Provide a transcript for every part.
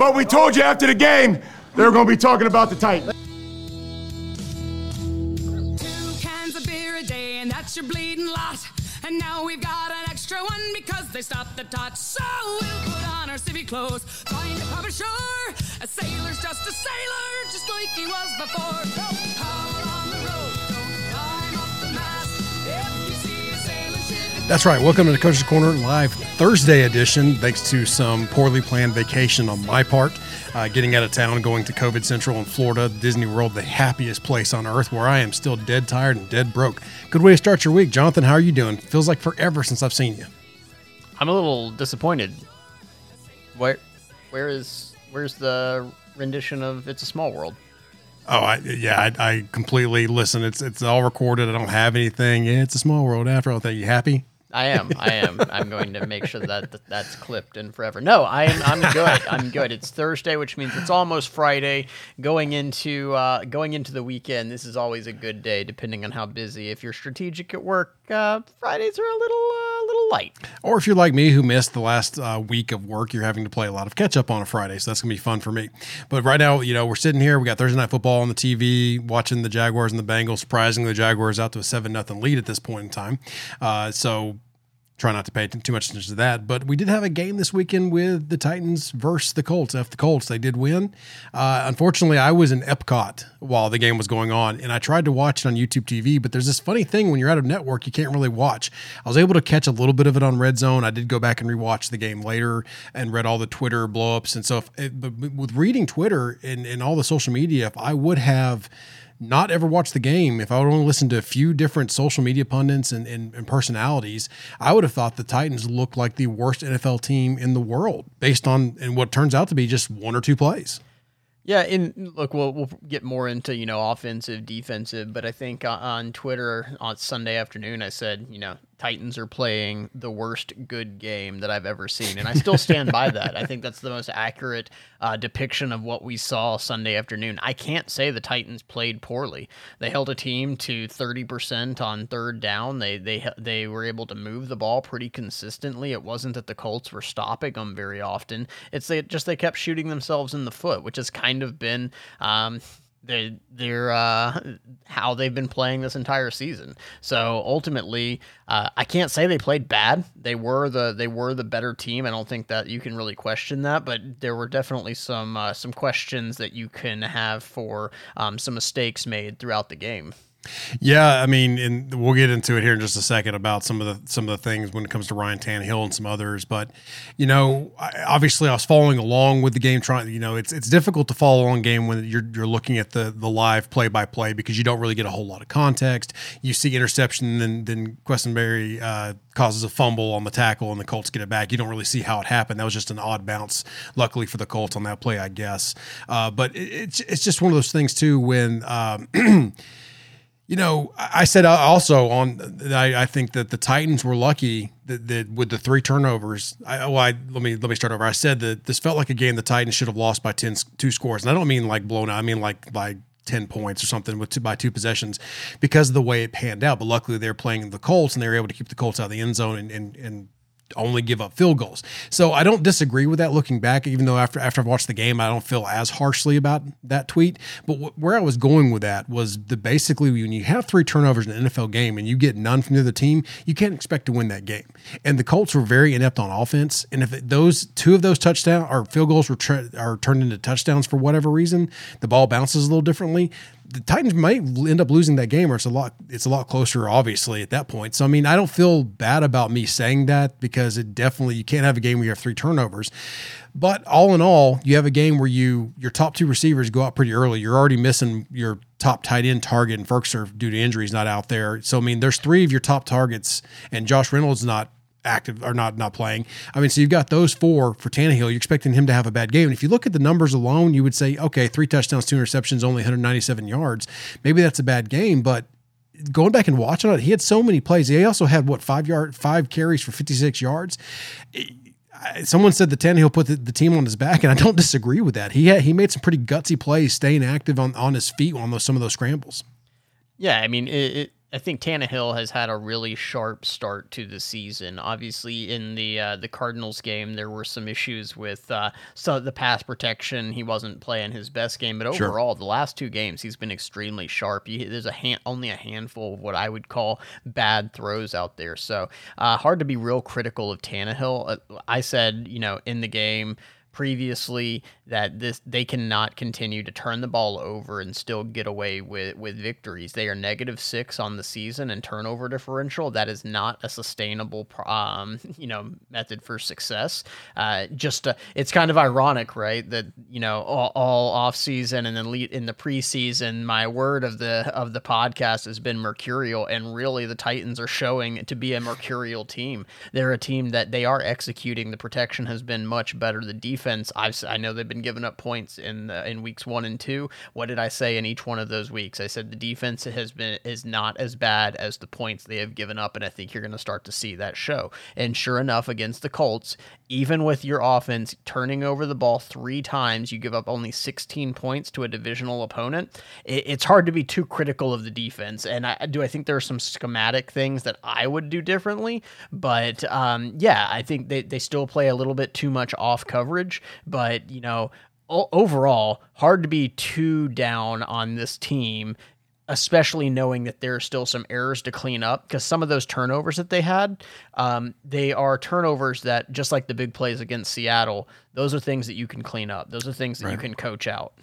But we told you after the game they were going to be talking about the Titans. Two cans of beer a day, and that's your bleeding lot. And now we've got an extra one because they stopped the. So we'll put on our civvy clothes, find a. A sailor's just a sailor, just like he was before. That's right. Welcome to the Coach's Corner live Thursday edition. Thanks to some poorly planned vacation on my part, uh, getting out of town, going to COVID Central in Florida, Disney World, the happiest place on earth, where I am still dead tired and dead broke. Good way to start your week, Jonathan. How are you doing? Feels like forever since I've seen you. I'm a little disappointed. Where, where is, where's the rendition of "It's a Small World"? Oh, I, yeah, I, I completely listen. It's it's all recorded. I don't have anything. Yeah, it's a small world after all. That you happy? I am. I am. I'm going to make sure that, that that's clipped in forever. No, I'm. I'm good. I'm good. It's Thursday, which means it's almost Friday. Going into uh, going into the weekend. This is always a good day, depending on how busy. If you're strategic at work, uh, Fridays are a little uh, little light. Or if you're like me who missed the last uh, week of work, you're having to play a lot of catch up on a Friday. So that's to be fun for me. But right now, you know, we're sitting here. We got Thursday Night Football on the TV, watching the Jaguars and the Bengals. Surprisingly, the Jaguars out to a 7 nothing lead at this point in time. Uh, so try not to pay too much attention to that. But we did have a game this weekend with the Titans versus the Colts. F the Colts, they did win. Uh, unfortunately, I was in Epcot while the game was going on, and I tried to watch it on YouTube TV. But there's this funny thing when you're out of network, you can't really watch. I was able to catch a little bit of it on Red Zone. I did go back and rewatch the game later and read all the Twitter blowups and it, but with reading Twitter and, and all the social media, if I would have not ever watched the game, if I would only listened to a few different social media pundits and, and, and, personalities, I would have thought the Titans looked like the worst NFL team in the world based on and what turns out to be just one or two plays. Yeah, and look, we'll we'll get more into you know offensive, defensive, but I think on- on Twitter on Sunday afternoon, I said you know Titans are playing the worst good game that I've ever seen, and I still stand by that. I think that's the most accurate uh, depiction of what we saw Sunday afternoon. I can't say the Titans played poorly. They held a team to thirty percent on third down. They they they were able to move the ball pretty consistently. It wasn't that the Colts were stopping them very often. It's they just they kept shooting themselves in the foot, which has kind of been. Um, they they're uh, how they've been playing this entire season. So ultimately, uh, I can't say they played bad. They were the they were the better team. I don't think that you can really question that. But there were definitely some uh, some questions that you can have for um, some mistakes made throughout the game. Yeah, I mean, and we'll get into it here in just a second about some of the some of the things when it comes to Ryan Tannehill and some others. But you know, I, obviously, I was following along with the game. Trying, you know, it's it's difficult to follow along game when you're you're looking at the the live play by play because you don't really get a whole lot of context. You see interception, then then Quessenberry uh, causes a fumble on the tackle, and the Colts get it back. You don't really see how it happened. That was just an odd bounce, luckily for the Colts on that play, I guess. Uh, but it, it's it's just one of those things too when. Um, You know, I said uh, also on. I, I, think that the Titans were lucky that, that with the three turnovers. I, well, I, let me let me start over. I said that this felt like a game the Titans should have lost by 10, two scores, and I don't mean like blown out. I mean like by 10 points or something with two, by two possessions because of the way it panned out. But luckily, they're playing the Colts and they were able to keep the Colts out of the end zone and and, and only give up field goals. So I don't disagree with that looking back, even though after after I've watched the game, I don't feel as harshly about that tweet. But w- where I was going with that was the basically when you have three turnovers in an NFL game and you get none from the other team, you can't expect to win that game. And the Colts were very inept on offense. And if it, those two of those touchdowns or field goals were are turned into touchdowns for whatever reason, the ball bounces a little differently the Titans might end up losing that game, or it's a lot. It's a lot closer, obviously, at that point. So, I mean, I don't feel bad about me saying that because it definitely you can't have a game where you have three turnovers. But all in all, you have a game where you your top two receivers go out pretty early. You're already missing your top tight end target, and Firkser due to injuries not out there. So, I mean, there's three of your top targets, and Josh Reynolds not active or not not playing. I mean, so you've got those four for Tannehill. You're expecting him to have a bad game. And if you look at the numbers alone, you would say, okay, three touchdowns, two interceptions, only 197 yards. Maybe that's a bad game, but going back and watching it, he had so many plays. He also had what five yard, five carries for 56 yards. Someone said that Tannehill put the, the, team on his back, and I don't disagree with that. He had, he made some pretty gutsy plays, staying active on, on his feet on those, some of those scrambles. Yeah, I mean, it, it I think Tannehill has had a really sharp start to the season. Obviously, in the uh, the Cardinals game, there were some issues with uh, so the pass protection. He wasn't playing his best game, but Sure. overall, the last two games, he's been extremely sharp. He, there's a hand, only a handful of what I would call bad throws out there. So uh, hard to be real critical of Tannehill. Uh, I said, you know, in the game previously that this they cannot continue to turn the ball over and still get away with with victories. They are negative six on the season and turnover differential. That is not a sustainable um, you know method for success. Uh, just uh, it's kind of ironic, right? That you know all, all off season and then in the preseason, my word of the of the podcast has been mercurial, and really the Titans are showing to be a mercurial team. They're a team that they are executing. The protection has been much better. The defense, I've s- I know they've been giving up points in in weeks one and two. What did I say in each one of those weeks? I said the defense has been is not as bad as the points they have given up, and I think you're going to start to see that show. And sure enough, against the Colts, even with your offense turning over the ball three times, you give up only 16 points to a divisional opponent. It, it's hard to be too critical of the defense. And I do I think there are some schematic things that I would do differently, but um, yeah, I think they, they still play a little bit too much off coverage. But you know, o- overall, hard to be too down on this team especially knowing that there are still some errors to clean up because some of those turnovers that they had, um, they are turnovers that just like the big plays against Seattle, those are things that you can clean up. Those are things that you can coach out.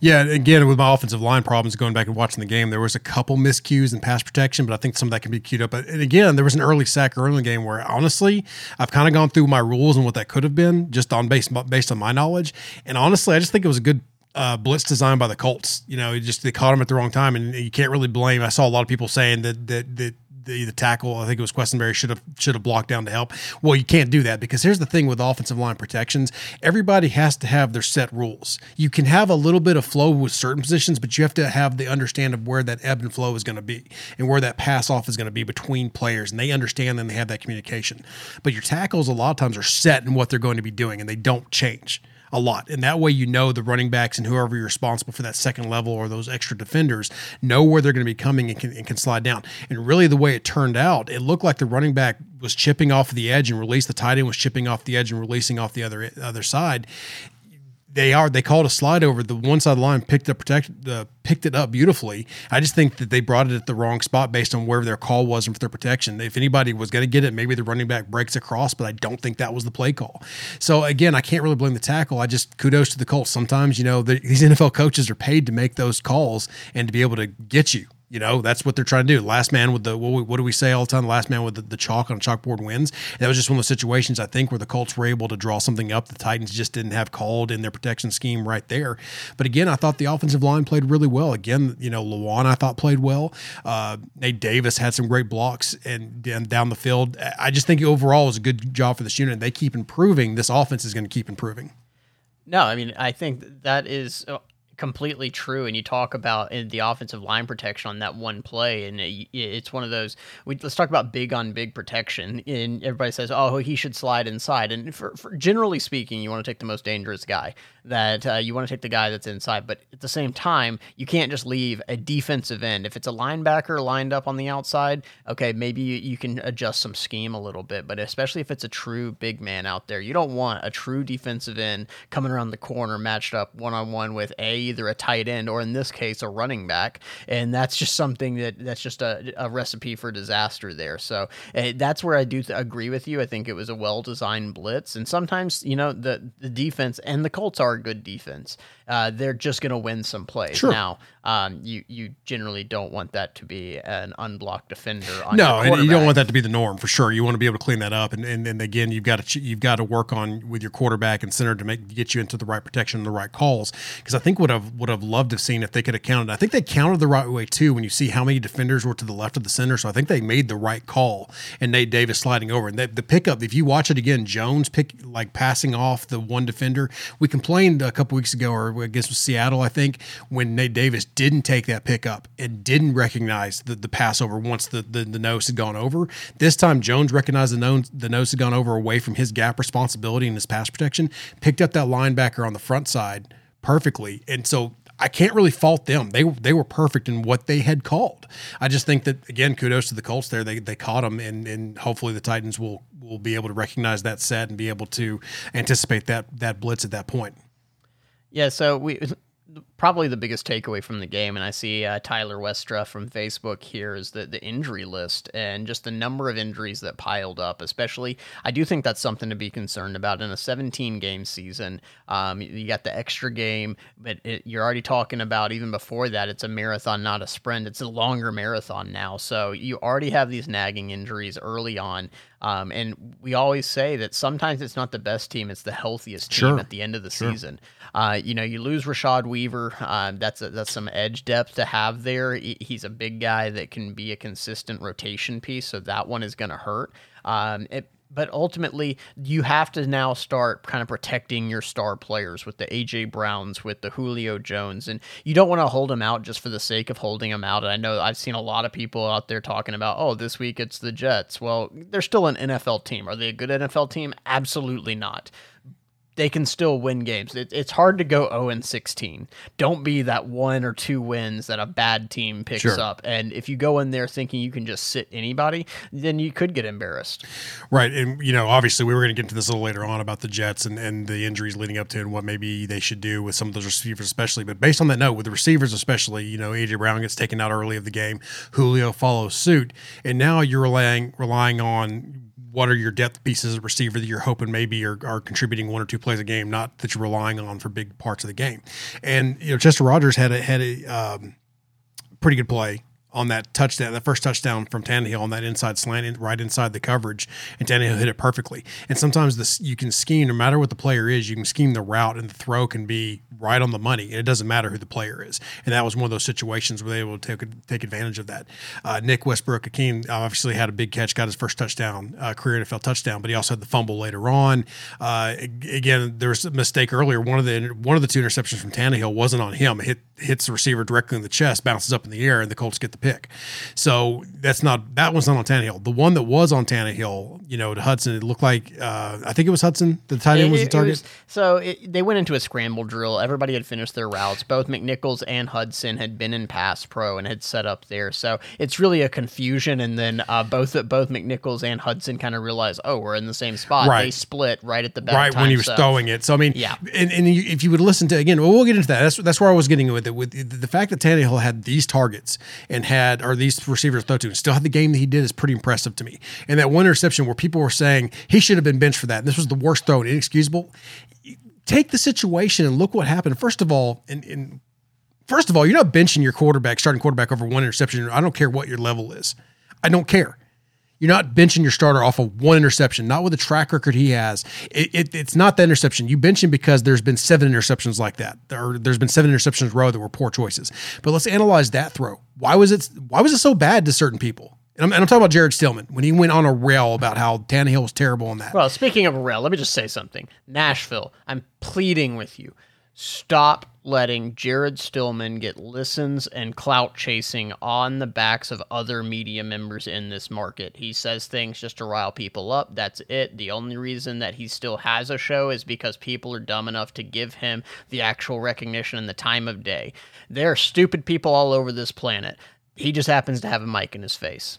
Yeah, again, with my offensive line problems, going back and watching the game, there was a couple miscues in pass protection, but I think some of that can be queued up. And again, there was an early sack early in the game where honestly, I've kind of gone through my rules and what that could have been just on based based on my knowledge. And honestly, I just think it was a good uh, blitz design by the Colts. You know, just they caught him at the wrong time, and you can't really blame. I saw a lot of people saying that that that the, the tackle, I think it was Quessenberry, should have should have blocked down to help. Well, you can't do that because here's the thing with offensive line protections: everybody has to have their set rules. You can have a little bit of flow with certain positions, but you have to have the understand of where that ebb and flow is going to be and where that pass off is going to be between players, and they understand and they have that communication. But your tackles a lot of times are set in what they're going to be doing, and they don't change a lot. And that way, you know, the running backs and whoever you're responsible for that second level or those extra defenders know where they're going to be coming and can, and can slide down. And really, the way it turned out, it looked like the running back was chipping off the edge and released. The tight end was chipping off the edge and releasing off the other other side. They are. They called a slide over. The one side of the line picked up protect uh, picked it up beautifully. I just think that they brought it at the wrong spot based on where their call was and for their protection. If anybody was going to get it, maybe the running back breaks across, but I don't think that was the play call. So again, I can't really blame the tackle. I just kudos to the Colts. Sometimes you know the, these NFL coaches are paid to make those calls and to be able to get you. You know, that's what they're trying to do. Last man with the what, do we say all the time? Last man with the, the chalk on a chalkboard wins. That was just one of those situations I think where the Colts were able to draw something up. The Titans just didn't have called in their protection scheme right there. But again, I thought the offensive line played really well. Again, you know, Lewan I thought played well. Uh, Nate Davis had some great blocks and, and down the field. I just think overall it was a good job for this unit. They keep improving. This offense is going to keep improving. No, I mean, I think that is uh, completely true. And you talk about in the offensive line protection on that one play, and it, it's one of those. We, let's talk about big on big protection. And everybody says, "Oh, he should slide inside." And for, for generally speaking, you want to take the most dangerous guy. That uh, you want to take the guy that's inside. But at the same time, you can't just leave a defensive end. If it's a linebacker lined up on the outside, okay, maybe you, you can adjust some scheme a little bit. But especially if it's a true big man out there, you don't want a true defensive end coming around the corner matched up one on one with a either a tight end or in this case a running back, and that's just something that that's just a, a recipe for disaster there. So uh, that's where I do th- agree with you. I think it was a well designed blitz, and sometimes you know the the defense and the Colts are a good defense. Uh, they're just going to win some plays. Sure. Now, um, you you generally don't want that to be an unblocked defender. On No, and you don't want that to be the norm for sure. You want to be able to clean that up, and and, and again, you've got to you've got to work on with your quarterback and center to make get you into the right protection and the right calls. Because I think what I've would have loved to have seen if they could have counted. I think they counted the right way too. When you see how many defenders were to the left of the center, so I think they made the right call. And Nate Davis sliding over, and the, the pickup. If you watch it again, Jones pick like passing off the one defender. We complained a couple weeks ago, or I guess it was Seattle, I think, when Nate Davis didn't take that pickup and didn't recognize the, the pass over once the, the, the nose had gone over. This time, Jones recognized the nose, the nose had gone over away from his gap responsibility and his pass protection, picked up that linebacker on the front side perfectly. And so I can't really fault them. They they were perfect in what they had called. I just think that again, kudos to the Colts there. They they caught them, and and hopefully the Titans will will be able to recognize that set and be able to anticipate that that blitz at that point. Yeah, so we probably the biggest takeaway from the game, and I see uh, Tyler Westra from Facebook here is the the injury list and just the number of injuries that piled up. Especially, I do think that's something to be concerned about in a 17 game season. Um, you got the extra game, but it, you're already talking about even before that. It's a marathon, not a sprint. It's a longer marathon now, so you already have these nagging injuries early on. Um, and we always say that sometimes it's not the best team; it's the healthiest team Sure. at the end of the season. Uh, you know, you lose Rashad Weaver. Uh, that's a, that's some edge depth to have there. He's a big guy that can be a consistent rotation piece, so that one is going to hurt. Um, it, but ultimately, you have to now start kind of protecting your star players with the AJ Browns, with the Julio Jones, and you don't want to hold them out just for the sake of holding them out. And I know I've seen a lot of people out there talking about, oh, this week it's the Jets. Well, they're still an NFL team. Are they a good NFL team? Absolutely not they can still win games. It, it's hard to go 0 and 16. Don't be that one or two wins that a bad team picks Sure. up. And if you go in there thinking you can just sit anybody, then you could get embarrassed. Right. And, you know, obviously we were going to get into this a little later on about the Jets and, and the injuries leading up to and what maybe they should do with some of those receivers, especially. But based on that note, with the receivers, especially, you know, AJ Brown gets taken out early of the game, Julio follows suit. And now you're relying, relying on what are your depth pieces of receiver that you're hoping maybe are, are contributing one or two plays a game, not that you're relying on for big parts of the game. And, you know, Chester Rogers had a, had a, um, pretty good play on that touchdown, that first touchdown from Tannehill on that inside slant, right inside the coverage, and Tannehill hit it perfectly. And sometimes this you can scheme, no matter what the player is, you can scheme the route, and the throw can be right on the money, and it doesn't matter who the player is. And that was one of those situations where they were able to take take advantage of that. Uh, Nick Westbrook-Ikhine obviously had a big catch, got his first touchdown, uh, career NFL touchdown, but he also had the fumble later on. Uh, again, there was a mistake earlier. One of the one of the two interceptions from Tannehill wasn't on him. It hit hits the receiver directly in the chest, bounces up in the air, and the Colts get the pick. So that's not that one's not on Tannehill. The one that was on Tannehill, you know, to Hudson, it looked like uh, I think it was Hudson. The tight end was the target. was- so it, they went into a scramble drill. Everybody had finished their routes. Both McNichols and Hudson had been in pass pro and had set up there. So it's really a confusion. And then uh, both both McNichols and Hudson kind of realized, oh, we're in the same spot. They split right at the back. right when he was throwing it. So I mean, Yeah. And, and you, if you would listen to again, well, we'll get into that. That's that's where I was getting with it. With the, the fact that Tannehill had these targets and had or these receivers throw to, and still had the game that he did is pretty impressive to me. And that one interception where people were saying he should have been benched for that, and this was the worst throw and inexcusable. Take the situation and look what happened. First of all, and, and first of all, you're not benching your quarterback, starting quarterback over one interception. I don't care what your level is. I don't care. You're not benching your starter off of one interception, not with the track record he has. It, it, it's not the interception. You bench him because there's been seven interceptions like that. There, there's been seven interceptions in row that were poor choices. But let's analyze that throw. Why was it? Why was it so bad to certain people? And I'm, and I'm talking about Jared Stillman when he went on a rail about how Tannehill was terrible in that. Well, speaking of a rail, let me just say something. Nashville, I'm pleading with you. Stop letting Jared Stillman get listens and clout chasing on the backs of other media members in this market. He says things just to rile people up. That's it. The only reason that he still has a show is because people are dumb enough to give him the actual recognition and the time of day. There are stupid people all over this planet. He just happens to have a mic in his face.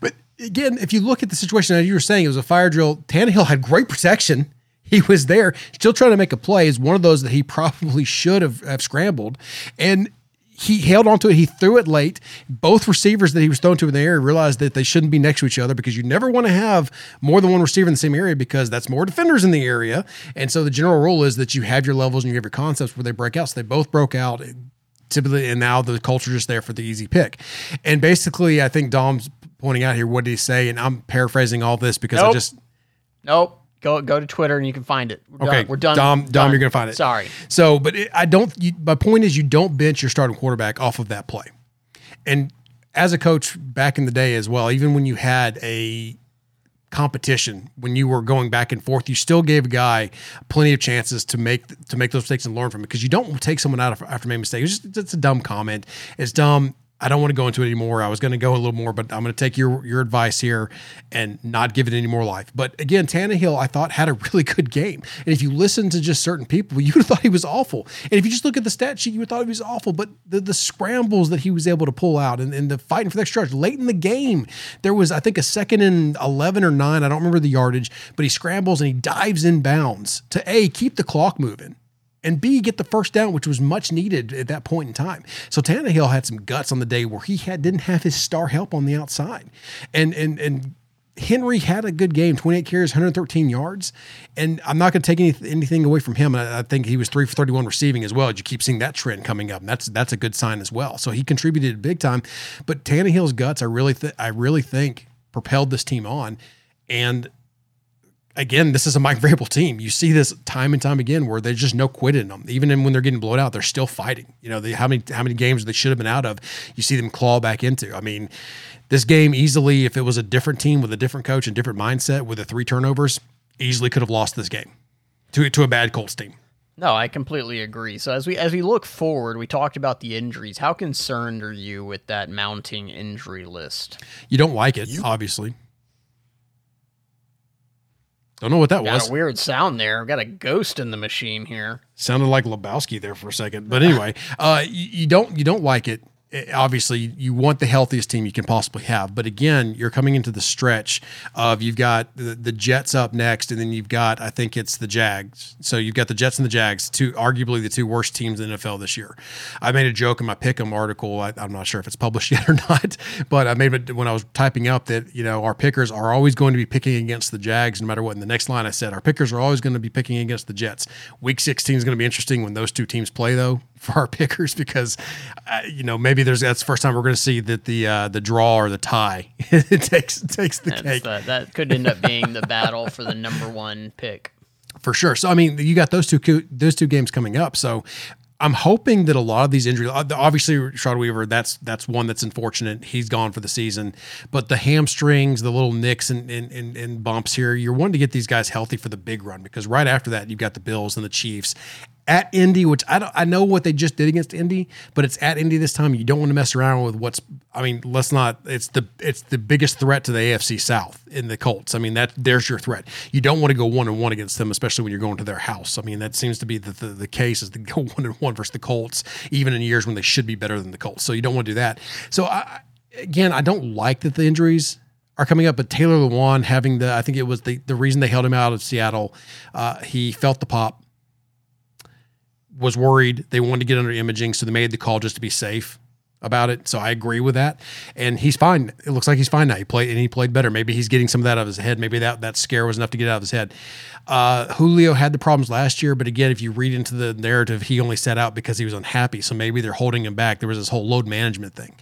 But again, if you look at the situation, as you were saying, it was a fire drill. Tannehill had great protection. He was there, still trying to make a play. Is one of those that he probably should have, have scrambled, and he held onto it. He threw it late. Both receivers that he was thrown to in the area realized that they shouldn't be next to each other because you never want to have more than one receiver in the same area because that's more defenders in the area. And so the general rule is that you have your levels and you have your concepts where they break out. So they both broke out typically, and now the culture just there for the easy pick. And basically, I think Dom's pointing out here, what did he say? And I'm paraphrasing all this because I just Nope. Go go to Twitter and you can find it. We're okay. done. We're done. Dom, Dom, Done. you're gonna find it. Sorry. So, but it, I don't. You, my point is, you don't bench your starting quarterback off of that play. And as a coach back in the day as well, even when you had a competition when you were going back and forth you still gave a guy plenty of chances to make to make those mistakes and learn from it because you don't take someone out after making mistakes it's, just, it's a dumb comment it's dumb I don't want to go into it anymore. I was going to go a little more, but I'm going to take your your advice here and not give it any more life. But again, Tannehill, I thought had a really good game. And if you listen to just certain people, you would have thought he was awful. And if you just look at the stat sheet, you would have thought he was awful. But the, the scrambles that he was able to pull out and, and the fighting for the next late in the game, there was I think a second and eleven or nine. I don't remember the yardage, but he scrambles and he dives in bounds to a keep the clock moving and B, get the first down, which was much needed at that point in time. So Tannehill had some guts on the day where he had didn't have his star help on the outside. And and and Henry had a good game, 28 carries, 113 yards. And I'm not going to take any, anything away from him. I, I think he was three for 31 receiving as well. You keep seeing that trend coming up. And that's that's a good sign as well. So he contributed big time. But Tannehill's guts, I really th- I really think propelled this team on. And again, this is a Mike Vrabel team. You see this time and time again where there's just no quit in them. Even when they're getting blown out, they're still fighting. You know, they, how many how many games they should have been out of, you see them claw back into. I mean, this game easily, if it was a different team with a different coach and different mindset with the three turnovers, easily could have lost this game to to a bad Colts team. No, I completely agree. So as we as we look forward, we talked about the injuries. How concerned are you with that mounting injury list? You don't like it, you- obviously. Don't know what that Got was. A weird sound there. Got a ghost in the machine here. Sounded like Lebowski there for a second, but anyway, uh, you, you don't you don't like it Eh, obviously you want the healthiest team you can possibly have. But again, you're coming into the stretch of you've got the, the, Jets up next, and then you've got I think it's the Jags. So you've got the Jets and the Jags, two arguably the two worst teams in the NFL this year. I made a joke in my Pick'em article. I, am not sure if it's published yet or not, but I made it when I was typing up that you know our pickers are always going to be picking against the Jags no matter what. In the next line, I said our pickers are always going to be picking against the Jets. Week 16 is going to be interesting when those two teams play though for our pickers because uh, you know maybe there's that's the first time we're going to see that the uh, the draw or the tie it takes takes the that's cake. The, that could end up being the battle for the number one pick for sure. So I mean, you got those two those two games coming up. So I'm hoping that a lot of these injuries, uh, obviously Rashad Weaver, that's that's one that's unfortunate. He's gone for the season. But the hamstrings, the little nicks and, and, and, and bumps here, you're wanting to get these guys healthy for the big run because right after that you've got the Bills and the Chiefs at Indy, which I don't, I know what they just did against Indy, but it's at Indy this time. You don't want to mess around with what's. I mean, let's not. It's the it's the biggest threat to the AFC South in the Colts. I mean, that there's your threat. You don't want to go one and one against them, especially when you're going to their house. I mean, that seems to be the the, the case is to go one and one versus the Colts, even in years when they should be better than the Colts. So you don't want to do that. So I, again, I don't like that the injuries are coming up, but Taylor Lewan having the I think it was the the reason they held him out of Seattle. Uh, he felt the pop was worried. They wanted to get under imaging, so they made the call just to be safe about it. So I agree with that. And he's fine. It looks like he's fine now. He played and he played better. Maybe he's getting some of that out of his head. Maybe that that scare was enough to get out of his head. Uh, Julio had the problems last year, but again, if you read into the narrative, he only sat out because he was unhappy. So maybe they're holding him back. There was this whole load management thing.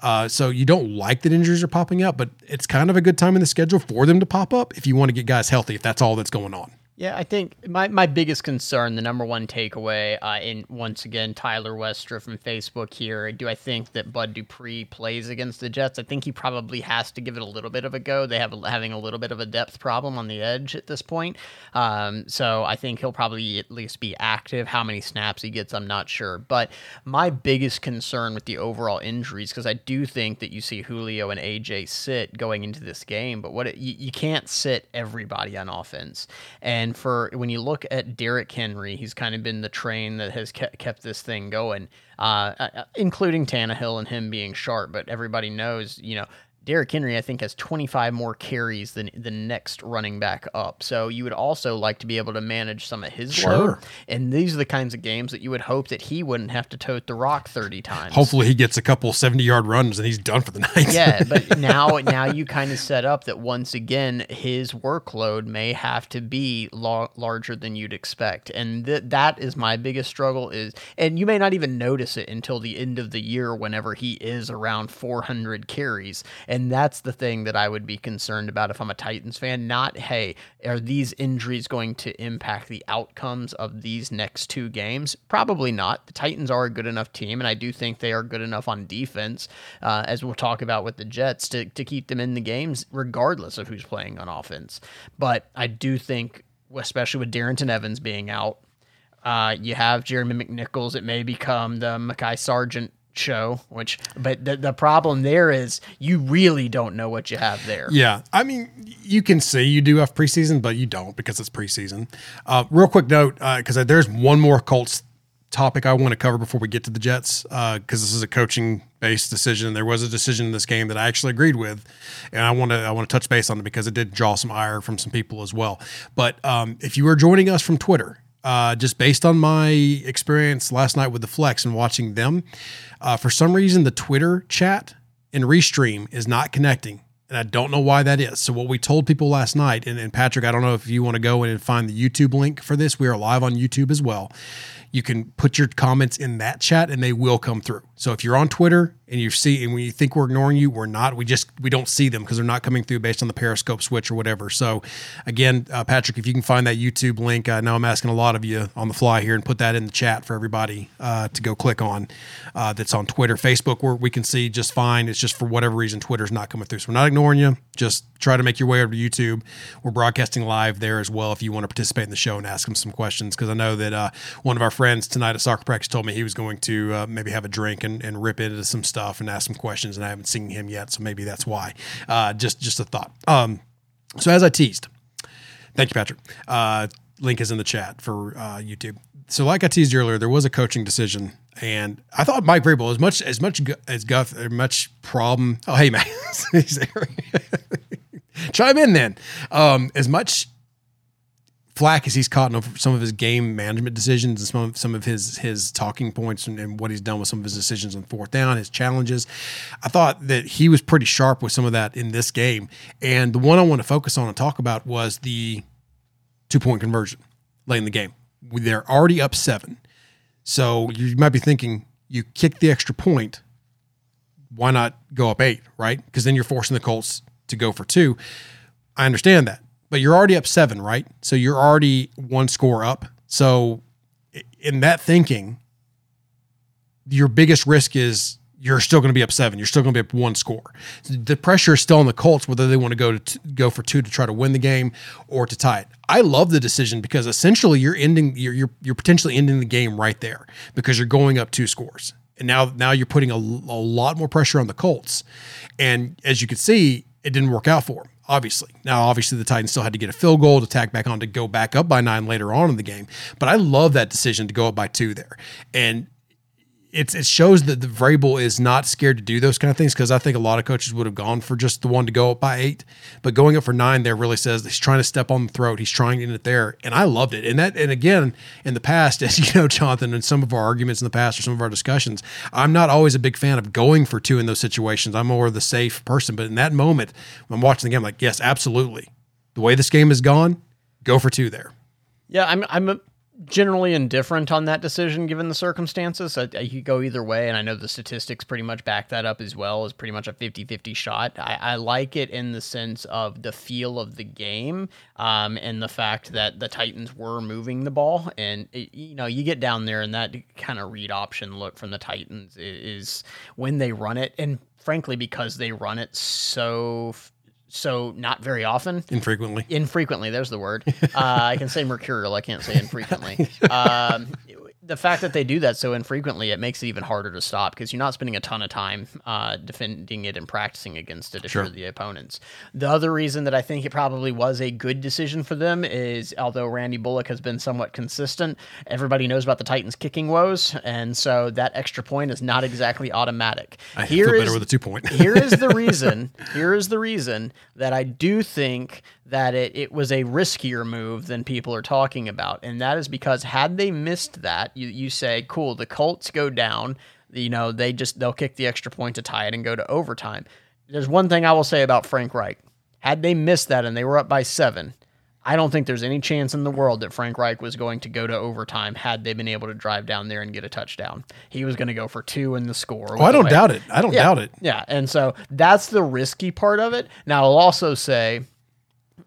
Uh, so you don't like that injuries are popping up, but it's kind of a good time in the schedule for them to pop up if you want to get guys healthy. If that's all that's going on. Yeah, I think my, my biggest concern, the number one takeaway, uh, in once again Tyler Westra from Facebook here. Do I think that Bud Dupree plays against the Jets? I think he probably has to give it a little bit of a go. They have having a little bit of a depth problem on the edge at this point, um, so I think he'll probably at least be active. How many snaps he gets, I'm not sure. But my biggest concern with the overall injuries, because I do think that you see Julio and AJ sit going into this game, but what it, you, you can't sit everybody on offense and and for when you look at Derrick Henry, he's kind of been the train that has kept, kept this thing going, uh, uh including Tannehill and him being sharp. But everybody knows, you know, Derrick Henry, I think, has 25 more carries than the next running back up. So you would also like to be able to manage some of his sure. load. And these are the kinds of games that you would hope that he wouldn't have to tote the rock 30 times. Hopefully he gets a couple 70 yard runs and he's done for the night. yeah, but now now you kind of set up that once again his workload may have to be lo- larger than you'd expect. And th- that is my biggest struggle is and you may not even notice it until the end of the year whenever he is around 400 carries and that's the thing that I would be concerned about if I'm a Titans fan. Not, hey, are these injuries going to impact the outcomes of these next two games? Probably not. The Titans are a good enough team, and I do think they are good enough on defense, uh, as we'll talk about with the Jets, to, to keep them in the games, regardless of who's playing on offense. But I do think, especially with Darrynton Evans being out, uh, you have Jeremy McNichols. It may become the Mekhi Sargent show. Which, but the the problem there is you really don't know what you have there. Yeah, I mean, you can see you do have preseason, but you don't because it's preseason. Uh, real quick note, because there's one more Colts topic I want to cover before we get to the Jets, because this is a coaching based decision. There was a decision in this game that I actually agreed with, and I want to I want to touch base on it because it did draw some ire from some people as well. But um, if you are joining us from Twitter, uh, just based on my experience last night with the Flex and watching them, uh, for some reason the Twitter chat and restream is not connecting. And I don't know why that is. So, what we told people last night, and, and Patrick, I don't know if you want to go in and find the YouTube link for this. We are live on YouTube as well. You can put your comments in that chat and they will come through. So if you're on Twitter and you see and when you think we're ignoring you, we're not. We just we don't see them because they're not coming through based on the Periscope switch or whatever. So again, uh, Patrick, if you can find that YouTube link, I know I'm asking a lot of you on the fly here and put that in the chat for everybody uh, to go click on. Uh, that's on Twitter, Facebook, where we can see just fine. It's just for whatever reason Twitter's not coming through. So we're not ignoring you. Just try to make your way over to YouTube. We're broadcasting live there as well if you want to participate in the show and ask them some questions because I know that uh, one of our friends tonight at soccer practice told me he was going to uh, maybe have a drink and, and rip into some stuff and ask some questions, and I haven't seen him yet, so maybe that's why. Uh, just just a thought. Um, so as I teased, thank you, Patrick. Uh, link is in the chat for uh, YouTube. So like I teased earlier, there was a coaching decision, and I thought Mike Vrabel as much as much as Guff much problem. Oh hey man, chime in then. Um, as much flack as he's caught in some of his game management decisions and some of, some of his his talking points and, and, what he's done with some of his decisions on fourth down, his challenges. I thought that he was pretty sharp with some of that in this game. And the one I want to focus on and talk about was the two point conversion late in the game. They're already up seven. So you might be thinking, you kick the extra point, why not go up eight, right? Because then you're forcing the Colts to go for two. I understand that but you're already up seven, right? So you're already one score up. So in that thinking, your biggest risk is you're still going to be up seven. You're still going to be up one score. The pressure is still on the Colts whether they want to go to t- go for two to try to win the game or to tie it. I love the decision because essentially you're ending you're you're, you're potentially ending the game right there because you're going up two scores. And now now you're putting a, a lot more pressure on the Colts. And as you can see, it didn't work out for them obviously. Now, obviously, the Titans still had to get a field goal to tack back on to go back up by nine later on in the game. But I love that decision to go up by two there. And it's it shows that the Vrabel is not scared to do those kind of things because I think a lot of coaches would have gone for just the one to go up by eight, but going up for nine there really says he's trying to step on the throat. He's trying to it there, and I loved it. And that and again in the past, as you know, Jonathan, in some of our arguments in the past or some of our discussions, I'm not always a big fan of going for two in those situations. I'm more the safe person, but in that moment, when I'm watching the game, I'm like yes, absolutely. The way this game has gone, go for two there. Yeah, I'm I'm generally indifferent on that decision given the circumstances. I, I could go either way, and I know the statistics pretty much back that up as well as pretty much a 50 50 shot. I, I, like it in the sense of the feel of the game um, and the fact that the Titans were moving the ball. And, it, you know, you get down there and that kind of read option look from the Titans is when they run it. And frankly, because they run it so so not very often. Infrequently. Infrequently, there's the word. Uh, I can say mercurial. I can't say infrequently. Um, the fact that they do that so infrequently, it makes it even harder to stop because you're not spending a ton of time uh, defending it and practicing against it if sure. you're the opponents. The other reason that I think it probably was a good decision for them is although Randy Bullock has been somewhat consistent, everybody knows about the Titans' kicking woes, and so that extra point is not exactly automatic. I here feel is, better with a two point. here is the reason. Here is the reason that I do think that it, it was a riskier move than people are talking about. And that is because had they missed that, you, you say, cool, the Colts go down, you know, they just they'll kick the extra point to tie it and go to overtime. There's one thing I will say about Frank Reich. Had they missed that and they were up by seven, I don't think there's any chance in the world that Frank Reich was going to go to overtime had they been able to drive down there and get a touchdown. He was going to go for two in the score. Oh, I don't doubt it. I don't yeah, doubt it. Yeah. And so that's the risky part of it. Now, I'll also say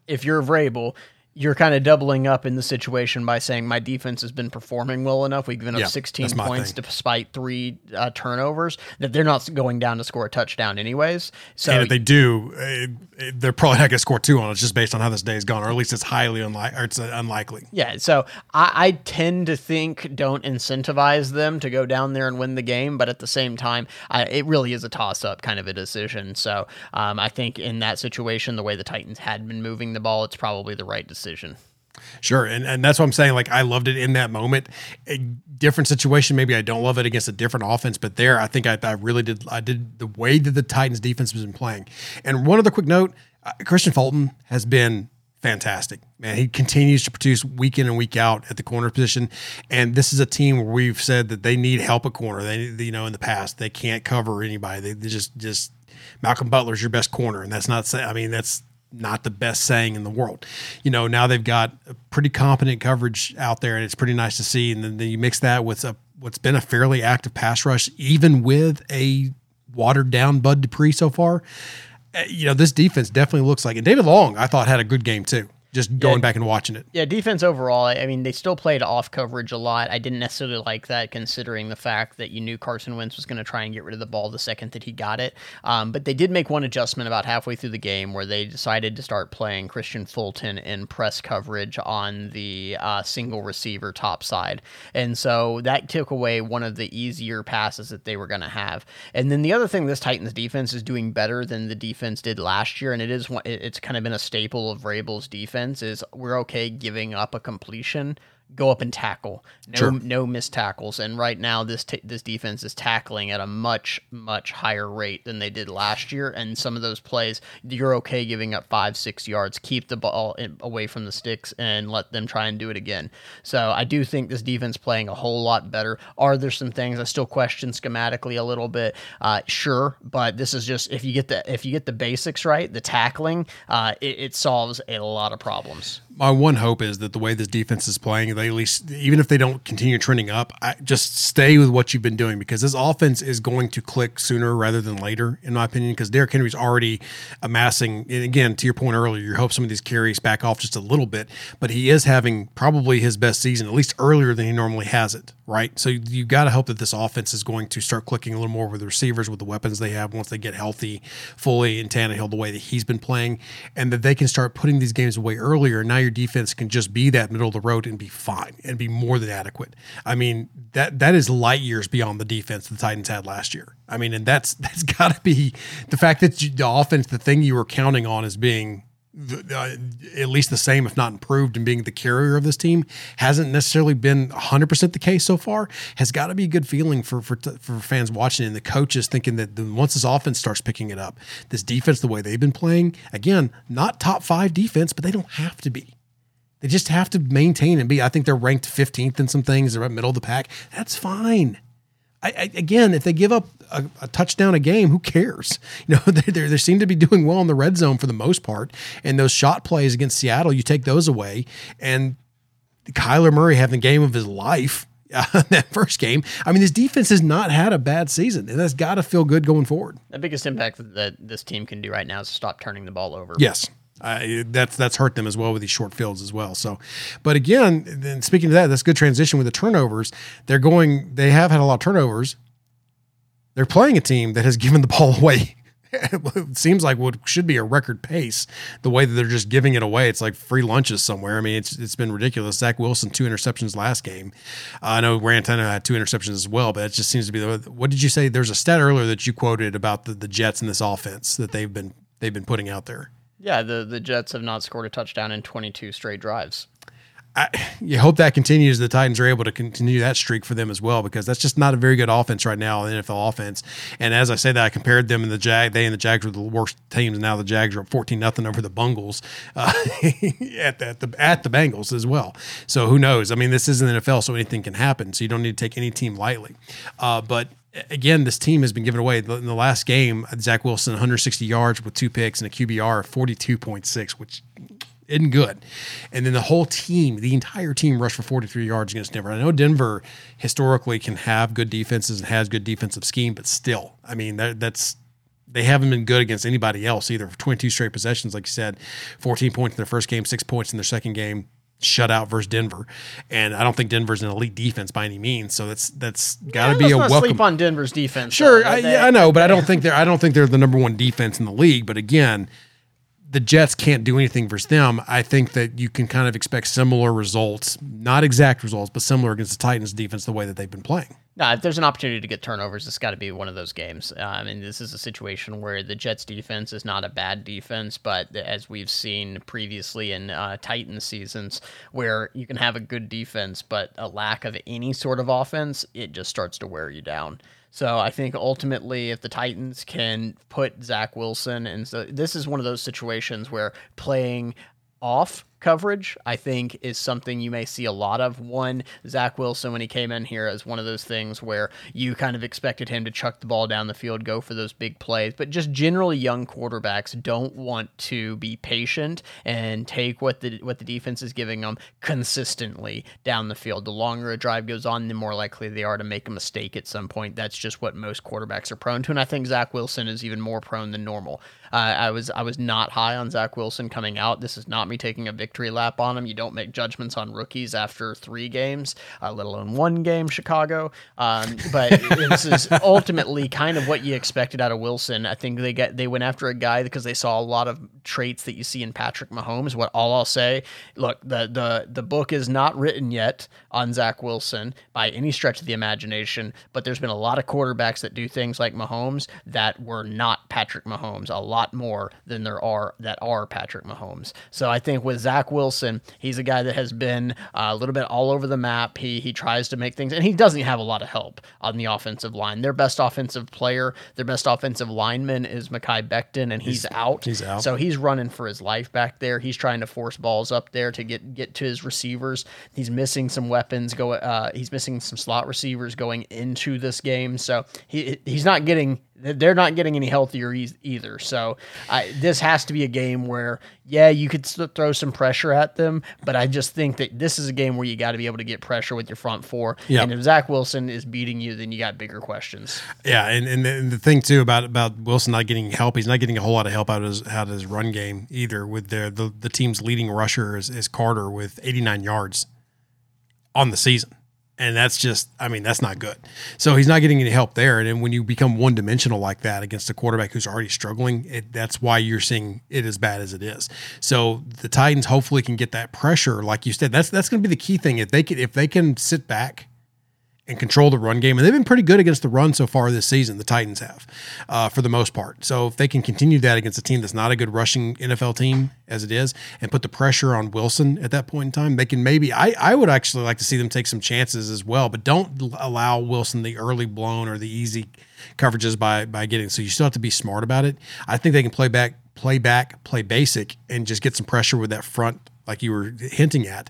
if you're Vrabel, you're kind of doubling up in the situation by saying my defense has been performing well enough. We've given up Yeah, 16 points thing. despite three uh, turnovers that they're not going down to score a touchdown anyways. So and if they do, eh, eh, they're probably not going to score two on it just based on how this day's gone, or at least it's highly unlikely, or it's uh, unlikely. Yeah, so I, I tend to think don't incentivize them to go down there and win the game, but at the same time, I, it really is a toss up kind of a decision. So um, I think in that situation, the way the Titans had been moving the ball, it's probably the right decision. Sure, and and that's what I'm saying. Like I loved it in that moment. A different situation, maybe I don't love it against a different offense, but there, I think I, I really did. I did the way that the Titans defense has been playing. And one other quick note: uh, Kristian Fulton has been fantastic. Man, he continues to produce week in and week out at the corner position. And this is a team where we've said that they need help at corner. They, you know, in the past they can't cover anybody. They, they just just Malcolm Butler's your best corner, and that's not. I mean, that's not the best saying in the world. You know, now they've got a pretty competent coverage out there, and it's pretty nice to see. And then, then you mix that with a what's been a fairly active pass rush, even with a watered down Bud Dupree so far. Uh, You know, this defense definitely looks like. And David Long, I thought had a good game too. Just going back and watching it. Yeah, defense overall, I mean, they still played off coverage a lot. I didn't necessarily like that considering the fact that you knew Carson Wentz was going to try and get rid of the ball the second that he got it. Um, but they did make one adjustment about halfway through the game where they decided to start playing Kristian Fulton in press coverage on the uh, single receiver top side. And so that took away one of the easier passes that they were going to have. And then the other thing this Titans defense is doing better than the defense did last year, and it is it's kind of been a staple of Vrabel's defense is we're okay giving up a completion, go up and tackle. No Sure. no missed tackles. And right now this t- this defense is tackling at a much much higher rate than they did last year. And some of those plays you're okay giving up five six yards, keep the ball in, away from the sticks, and let them try and do it again. So I do think this defense playing a whole lot better. Are there some things I still question schematically a little bit? Uh, sure, but this is just if you get the if you get the basics right, the tackling, uh, it, it solves a lot of problems. my one hope is that the way this defense is playing, they at least, even if they don't continue trending up, I just stay with what you've been doing because this offense is going to click sooner rather than later, in my opinion. Because Derrick Henry's already amassing, and again, to your point earlier, you hope some of these carries back off just a little bit, but he is having probably his best season, at least earlier than he normally has it, right? So you got to hope that this offense is going to start clicking a little more with the receivers, with the weapons they have once they get healthy fully in Tannehill the way that he's been playing, and that they can start putting these games away earlier. Now your defense can just be that middle of the road and be fine and be more than adequate. I mean that that is light years beyond the defense the Titans had last year. I mean, and that's that's got to be the fact that you, the offense, the thing you were counting on as being uh, at least the same, if not improved, in being the carrier of this team hasn't necessarily been 100% the case so far. Has got to be a good feeling for for, for fans watching and the coaches thinking that the, once this offense starts picking it up, this defense, the way they've been playing, again, not top five defense, but they don't have to be. They just have to maintain and be. I think they're ranked 15th in some things. They're at middle of the pack. That's fine. I, I, again, if they give up a, a touchdown a game, who cares? You know, they, they they seem to be doing well in the red zone for the most part. And those shot plays against Seattle, you take those away, and Kyler Murray having the game of his life uh, that first game. I mean, this defense has not had a bad season, and that's got to feel good going forward. The biggest impact that this team can do right now is stop turning the ball over. Yes. That's that's hurt them as well with these short fields as well. So, but again, then speaking of that, that's good transition with the turnovers. They're going. They have had a lot of turnovers. They're playing a team that has given the ball away. it seems like what should be a record pace. The way that they're just giving it away, it's like free lunches somewhere. I mean, it's it's been ridiculous. Zach Wilson two interceptions last game. Uh, I know Rantana had two interceptions as well, but it just seems to be the. What did you say? There's a stat earlier that you quoted about the, the Jets in this offense that they've been they've been putting out there. Yeah, the, the Jets have not scored a touchdown in 22 straight drives. I, you hope that continues. The Titans are able to continue that streak for them as well, because that's just not a very good offense right now, the NFL offense. And as I say that, I compared them and the Jag. They and the Jags were the worst teams. Now the Jags are up fourteen nothing over the Bungles uh, at, the, at the at the Bengals as well. So who knows? I mean, this isn't NFL, so anything can happen. So you don't need to take any team lightly. Uh, but again, this team has been given away. In the last game, Zach Wilson 160 yards with two picks and a QBR of 42.6, which isn't good. And then the whole team, the entire team rushed for 43 yards against Denver. I know Denver historically can have good defenses and has good defensive scheme, but still, I mean, that, that's they haven't been good against anybody else either. 22 straight possessions, like you said, 14 points in their first game, six points in their second game, shutout versus Denver. And I don't think Denver's an elite defense by any means. So that's that's got to Yeah, be a welcome. sleep on Denver's defense. Sure, though. I, They- yeah, I know, but I don't think they're. I don't think they're the number one defense in the league. But again, the Jets can't do anything versus them. I think that you can kind of expect similar results, not exact results, but similar against the Titans defense the way that they've been playing. No, if there's an opportunity to get turnovers, it's got to be one of those games. Um, and this is a situation where the Jets' defense is not a bad defense, but as we've seen previously in uh, Titans seasons, where you can have a good defense, but a lack of any sort of offense, it just starts to wear you down. So I think ultimately, if the Titans can put Zach Wilson, and so this is one of those situations where playing off coverage, I think, is something you may see a lot of. One, Zach Wilson, when he came in here, is one of those things where you kind of expected him to chuck the ball down the field, go for those big plays. But just generally, young quarterbacks don't want to be patient and take what the what the defense is giving them consistently down the field. The longer a drive goes on, the more likely they are to make a mistake at some point. That's just what most quarterbacks are prone to, and I think Zach Wilson is even more prone than normal. Uh, I was I was not high on Zach Wilson coming out. This is not me taking a victory lap on him. You don't make judgments on rookies after three games, uh, let alone one game, Chicago. Um, but this is ultimately kind of what you expected out of Wilson. I think they get they went after a guy because they saw a lot of traits that you see in Patrick Mahomes. What all I'll say, look, the the the book is not written yet on Zach Wilson by any stretch of the imagination, but there's been a lot of quarterbacks that do things like Mahomes that were not Patrick Mahomes. A lot more than there are that are Patrick Mahomes. So I think with Zach Wilson, he's a guy that has been uh, a little bit all over the map. He he tries to make things, and he doesn't have a lot of help on the offensive line. Their best offensive player, their best offensive lineman is Mekhi Becton, and he's, out. he's out. So he's running for his life back there. He's trying to force balls up there to get get to his receivers. He's missing some weapons. Go. Uh, he's missing some slot receivers going into this game. So he he's not getting. They're not getting any healthier e- either. So I, this has to be a game where, yeah, you could throw some pressure at them, but I just think that this is a game where you got to be able to get pressure with your front four. Yeah. And if Zach Wilson is beating you, then you got bigger questions. Yeah, and, and, the, and the thing too about about Wilson not getting help, he's not getting a whole lot of help out of his out of his run game either. With their the the team's leading rusher is, is Carter with 89 yards on the season, and that's just I mean that's not good. So he's not getting any help there, and then when you become one dimensional like that against a quarterback who's already struggling, it, that's why you're seeing it as bad as it is. So the Titans hopefully can get that pressure, like you said. That's that's going to be the key thing if they can if they can sit back and control the run game. And they've been pretty good against the run so far this season. The Titans have, uh, for the most part. So if they can continue that against a team that's not a good rushing NFL team as it is, and put the pressure on Wilson at that point in time, they can maybe. I I would actually like to see them take some chances as well, but don't allow Wilson the early blown or the easy coverages by by getting. So you still have to be smart about it. I think they can play back, play back, play basic, and just get some pressure with that front, like you were hinting at,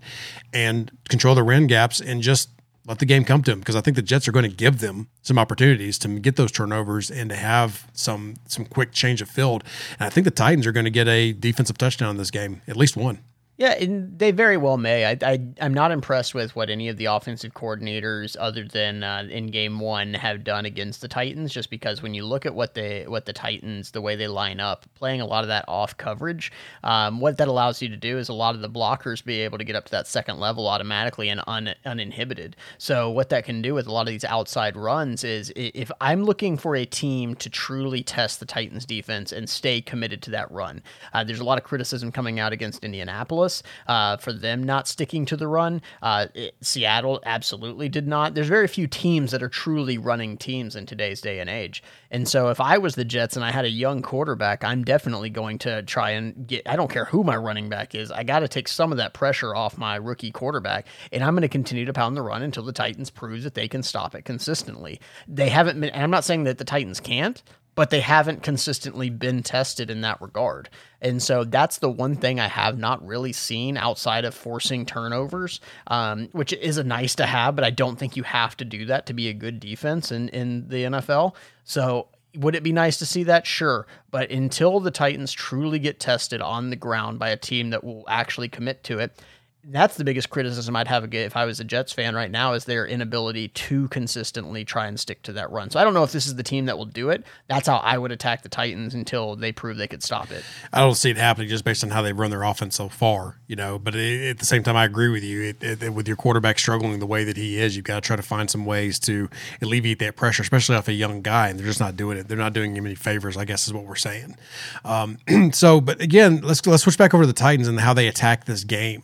and control the run gaps and just let the game come to them because I think the Jets are going to give them some opportunities to get those turnovers and to have some some quick change of field. And I think the Titans are going to get a defensive touchdown in this game, at least one. Yeah, they very well may. I, I I'm not impressed with what any of the offensive coordinators, other than uh, in Game One, have done against the Titans. Just because when you look at what they what the Titans, the way they line up, playing a lot of that off coverage, um, what that allows you to do is a lot of the blockers be able to get up to that second level automatically and un, uninhibited. So what that can do with a lot of these outside runs is if I'm looking for a team to truly test the Titans defense and stay committed to that run, uh, there's a lot of criticism coming out against Indianapolis uh, for them not sticking to the run. Uh, it- Seattle absolutely did not. There's very few teams that are truly running teams in today's day and age. And so if I was the Jets and I had a young quarterback, I'm definitely going to try and get, I don't care who my running back is, I got to take some of that pressure off my rookie quarterback. And I'm going to continue to pound the run until the Titans prove that they can stop it consistently. They haven't been, and I'm not saying that the Titans can't, but they haven't consistently been tested in that regard. And so that's the one thing I have not really seen outside of forcing turnovers, um, which is a nice to have, but I don't think you have to do that to be a good defense in, in the NFL. So would it be nice to see that? Sure. But until the Titans truly get tested on the ground by a team that will actually commit to it, that's the biggest criticism I'd have if I was a Jets fan right now is their inability to consistently try and stick to that run. So I don't know if this is the team that will do it. That's how I would attack the Titans until they prove they could stop it. I don't see it happening just based on how they've run their offense so far, you know. But it, at the same time, I agree with you. It, it, with your quarterback struggling the way that he is, you've got to try to find some ways to alleviate that pressure, especially off a young guy. And they're just not doing it. They're not doing him any favors. I guess is what we're saying. Um, so, but again, let's let's switch back over to the Titans and how they attack this game.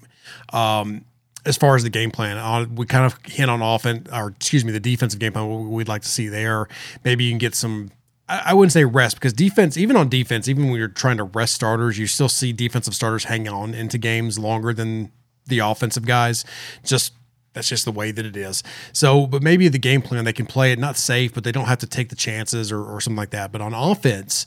Um, as far as the game plan, uh, we kind of hint on offense, or excuse me, the defensive game plan. What we'd like to see there. Maybe you can get some. I wouldn't say rest because defense, even on defense, even when you're trying to rest starters, you still see defensive starters hang on into games longer than the offensive guys. Just that's just the way that it is. So, but maybe the game plan they can play it not safe, but they don't have to take the chances or, or something like that. But on offense,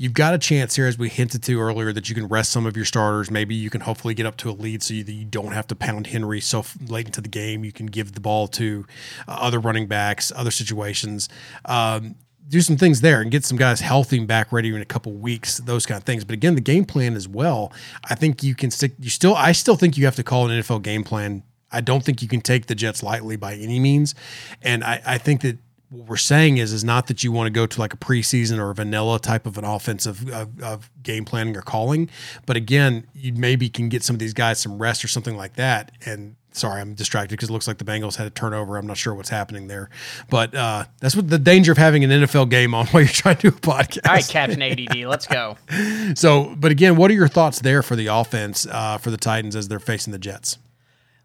you've got a chance here, as we hinted to earlier, that you can rest some of your starters. Maybe you can hopefully get up to a lead so that you don't have to pound Henry so late into the game. You can give the ball to uh, other running backs, other situations. Um, do some things there and get some guys healthy and back ready in a couple weeks, those kind of things. But again, the game plan as well. I think you can stick. You still, I still think you have to call an NFL game plan. I don't think you can take the Jets lightly by any means, and I, I think that what we're saying is is not that you want to go to like a preseason or a vanilla type of an offensive of, of, game planning or calling, but again, you maybe can get some of these guys some rest or something like that. And sorry, I'm distracted because it looks like the Bengals had a turnover. I'm not sure what's happening there, but uh, that's what the danger of having an NFL game on while you're trying to do a podcast. All right, Captain ADD, let's go. so, but again, what are your thoughts there for the offense uh, for the Titans as they're facing the Jets?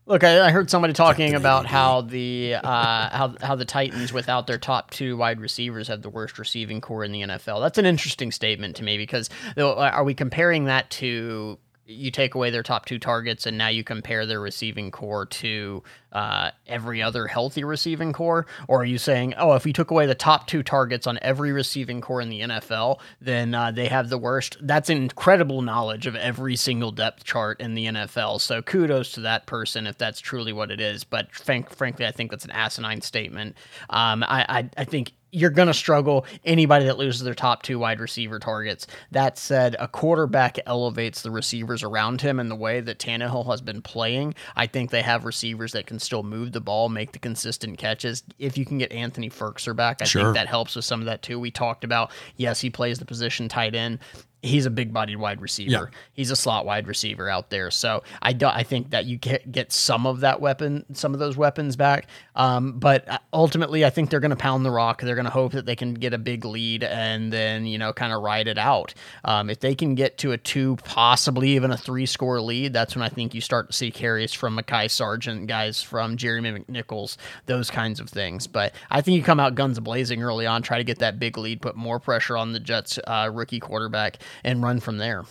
Look, I, I, heard somebody talking about how the uh, how how the Titans, without their top two wide receivers, have the worst receiving corps in the NFL. That's an interesting statement to me because are we comparing that to you take away their top two targets and now you compare their receiving corps to uh, every other healthy receiving corps Or are you saying, oh, if we took away the top two targets on every receiving corps in the NFL, then uh, they have the worst? That's incredible knowledge of every single depth chart in the NFL. So kudos to that person if that's truly what it is. But frank, frankly, I think that's an asinine statement. Um, I, I, I think you're going to struggle anybody that loses their top two wide receiver targets. That said, a quarterback elevates the receivers around him in the way that Tannehill has been playing. I think they have receivers that can still move the ball, make the consistent catches. If you can get Anthony Firkser back, I sure. think that helps with some of that too. We talked about, yes, he plays the position tight end he's a big bodied wide receiver. Yeah. He's a slot wide receiver out there. So I do, I think that you get get some of that weapon, some of those weapons back. Um, but uh, ultimately, I think they're going to pound the rock. They're going to hope that they can get a big lead and then you know kind of ride it out. Um, if they can get to a two, possibly even a three score lead, that's when I think you start to see carries from Mekhi Sargent, guys from Jeremy McNichols, those kinds of things. But I think you come out guns blazing early on, try to get that big lead, put more pressure on the Jets uh, rookie quarterback and run from there.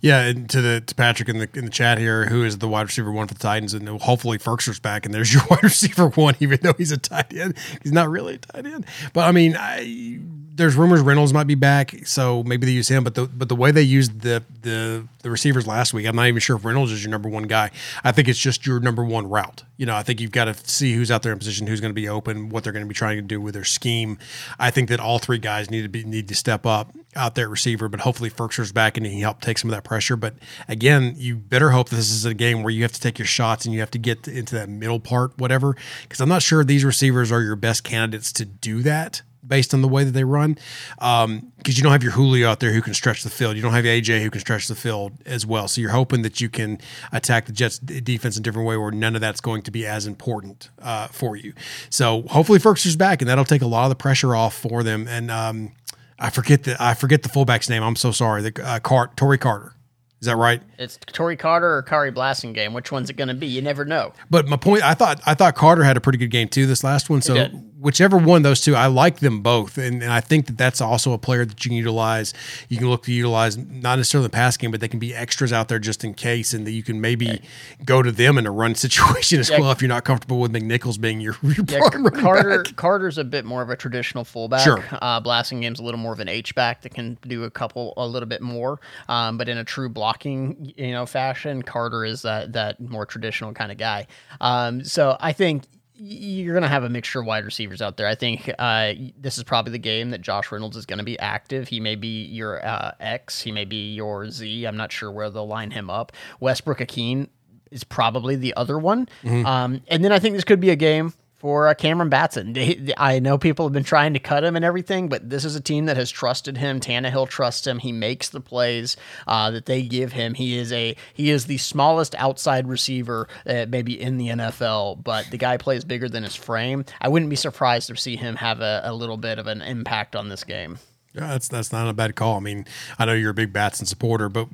Yeah, and to the to Patrick in the in the chat here, who is the wide receiver one for the Titans, and hopefully Firkser's back, and there's your wide receiver one, even though he's a tight end. He's not really a tight end, but I mean, I there's rumors Reynolds might be back, so maybe they use him. But the but the way they used the the the receivers last week, I'm not even sure if Reynolds is your number one guy. I think it's just your number one route. You know, I think you've got to see who's out there in position, who's going to be open, what they're going to be trying to do with their scheme. I think that all three guys need to be need to step up out there at receiver, but hopefully Firkser's back and he help take some of that pressure. But again, you better hope this is a game where you have to take your shots and you have to get into that middle part, whatever. Because I'm not sure these receivers are your best candidates to do that based on the way that they run. Because um, you don't have your Julio out there who can stretch the field. You don't have AJ who can stretch the field as well. So you're hoping that you can attack the Jets defense in a different way where none of that's going to be as important uh, for you. So hopefully Firkser's back and that'll take a lot of the pressure off for them. And um, I forget the I forget the fullback's name. I'm so sorry. The uh, Car- Tory Carter. Is that right? It's Tory Carter or Khari Blasingame. Which one's it going to be? You never know. But my point, I thought I thought Carter had a pretty good game too this last one. So whichever one those two, I like them both, and, and I think that that's also a player that you can utilize. You can look to utilize not necessarily the pass game, but they can be extras out there just in case, and that you can maybe yeah. go to them in a run situation as yeah. well if you're not comfortable with McNichols being your, your yeah, Carter. Back. Carter's a bit more of a traditional fullback. Sure. Uh, Blasingame's a little more of an H back that can do a couple a little bit more, um, but in a true blocking you know fashion, Carter is that that more traditional kind of guy. Um, so I think you're going to have a mixture of wide receivers out there. I think uh, this is probably the game that Josh Reynolds is going to be active. He may be your uh, X, he may be your Z. I'm not sure where they'll line him up. Westbrook-Ikhine is probably the other one. Mm-hmm. Um, and then I think this could be a game for uh, Cameron Batson. They- I know people have been trying to cut him and everything, but this is a team that has trusted him. Tannehill trusts him. He makes the plays uh, that they give him. He is a he is the smallest outside receiver uh, maybe in the NFL, but the guy plays bigger than his frame. I wouldn't be surprised to see him have a, a little bit of an impact on this game. Yeah, that's that's not a bad call. I mean, I know you're a big Batson supporter, but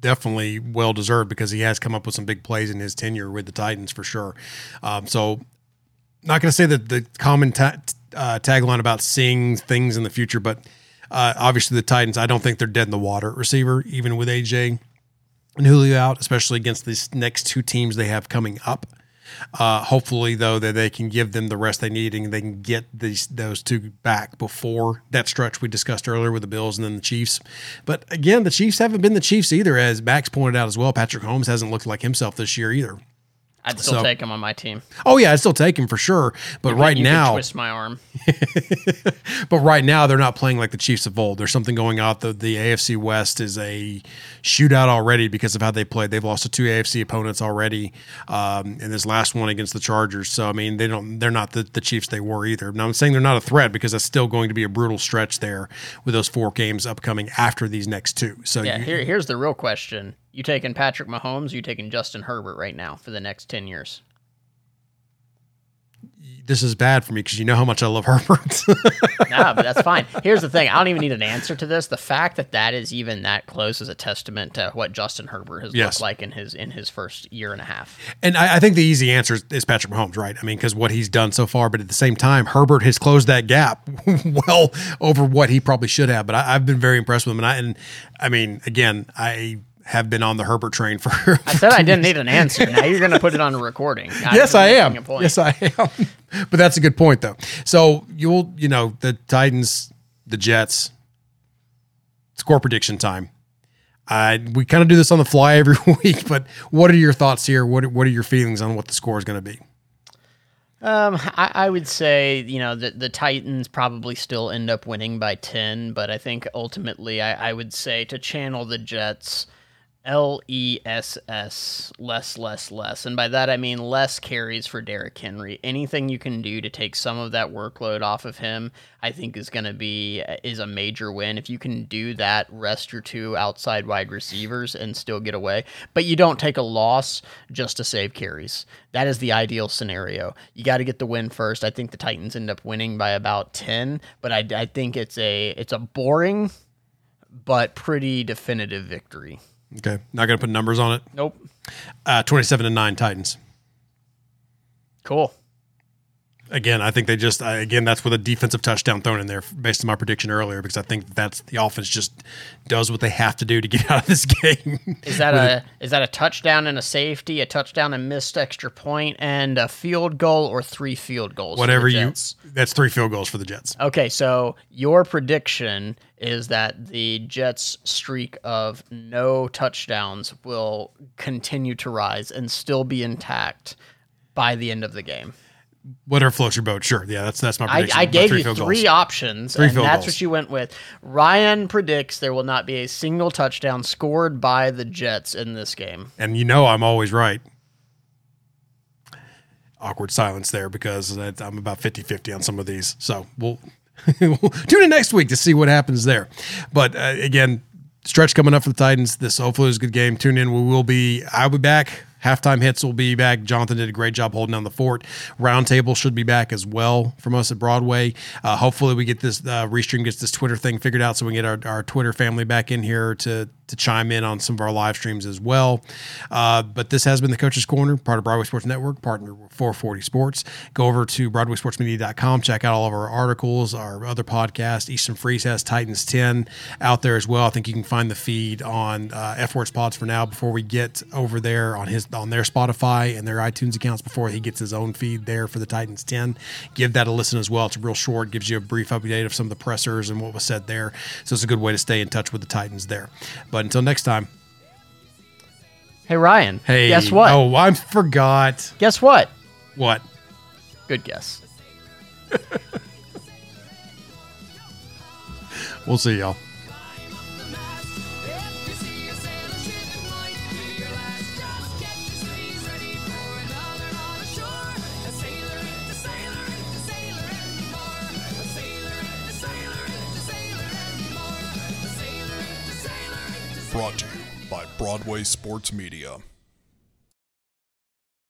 definitely well deserved because he has come up with some big plays in his tenure with the Titans for sure. Um, so, not going to say that the common ta- uh, tagline about seeing things in the future, but uh, obviously the Titans, I don't think they're dead in the water at receiver, even with AJ and Julio out, especially against these next two teams they have coming up. Uh, hopefully, though, that they can give them the rest they need and they can get these those two back before that stretch we discussed earlier with the Bills and then the Chiefs. But again, the Chiefs haven't been the Chiefs either, as Max pointed out as well. Patrick Mahomes hasn't looked like himself this year either. I'd still So- take him on my team. Oh yeah, I'd still take him for sure. But right You could now, twist my arm. but right now they're not playing like the Chiefs of old. There's something going on. The the AFC West is a shootout already because of how they played. They've lost to two AFC opponents already, um, and this last one against the Chargers. So I mean, they don't. They're not the, the Chiefs they were either. Now I'm saying they're not a threat because that's still going to be a brutal stretch there with those four games upcoming after these next two. So Yeah, you- here, here's the real question. You taking Patrick Mahomes, you taking Justin Herbert right now for the next 10 years? this is bad for me because you know how much I love Herbert. nah, but that's fine. Here's the thing. I don't even need an answer to this. The fact that that is even that close is a testament to what Justin Herbert has Yes. looked like in his in his first year and a half. And I, I think the easy answer is, is Patrick Mahomes, right? I mean, because what he's done so far, but at the same time, Herbert has closed that gap well over what he probably should have. But I, I've been very impressed with him, and I, and I mean, again, I have been on the Herbert train for. I said I didn't need an answer. Now you're going to put it on a recording. I'm yes, I am. Yes, I am. but that's a good point, though. So you'll, you know, the Titans, the Jets, score prediction time. I we kind of do this on the fly every week, but what are your thoughts here? What what are your feelings on what the score is going to be? Um, I, I would say you know the the Titans probably still end up winning by ten, but I think ultimately I, I would say to channel the Jets, L E S S less less less, and by that I mean less carries for Derrick Henry. Anything you can do to take some of that workload off of him, I think is going to be uh, is a major win. If you can do that, rest your two outside wide receivers and still get away, but you don't take a loss just to save carries. That is the ideal scenario. You got to get the win first. I think the Titans end up winning by about ten, but I, I think it's a it's a boring but pretty definitive victory. Okay, not going to put numbers on it. Nope. Uh, Twenty-seven to nine Titans. Cool. Again, I think they just I, again that's with a defensive touchdown thrown in there based on my prediction earlier because I think that's the offense just does what they have to do to get out of this game. Is that a is that a touchdown and a safety, a touchdown and missed extra point, and a field goal, or three field goals? Whatever you that's three field goals for the Jets. Okay, so your prediction is that the Jets' streak of no touchdowns will continue to rise and still be intact by the end of the game. Whatever floats your boat, sure. Yeah, that's that's my prediction. I About gave three you three goals. options, Three and that's goals. what you went with. Ryan predicts there will not be a single touchdown scored by the Jets in this game. and you know I'm always right. Awkward silence there because I- I'm about 50-50 on some of these. So we'll, we'll tune in next week to see what happens there. But uh, again, stretch coming up for the Titans. This hopefully is a good game. Tune in. We will be. I'll be back. Halftime hits will be back. Jonathan did a great job holding down the fort. Roundtable should be back as well from us at Broadway. Uh, hopefully, we get this uh, restream gets this Twitter thing figured out, so we can get our, our Twitter family back in here to to chime in on some of our live streams as well. Uh, but this has been the Coach's Corner, part of Broadway Sports Network, partner with 440 Sports. Go over to BroadwaySportsMedia.com, check out all of our articles, our other podcast. Eastern Freeze has Titans 10 out there as well. I think you can find the feed on uh, F Words Pods for now before we get over there on his on their Spotify and their iTunes accounts before he gets his own feed there for the Titans 10. Give that a listen as well. It's real short, gives you a brief update of some of the pressers and what was said there. So it's a good way to stay in touch with the Titans there. But until next time, Hey Ryan, hey, guess what? Oh, I forgot. Guess what? What? Good guess. We'll see y'all. Brought to you by Broadway Sports Media.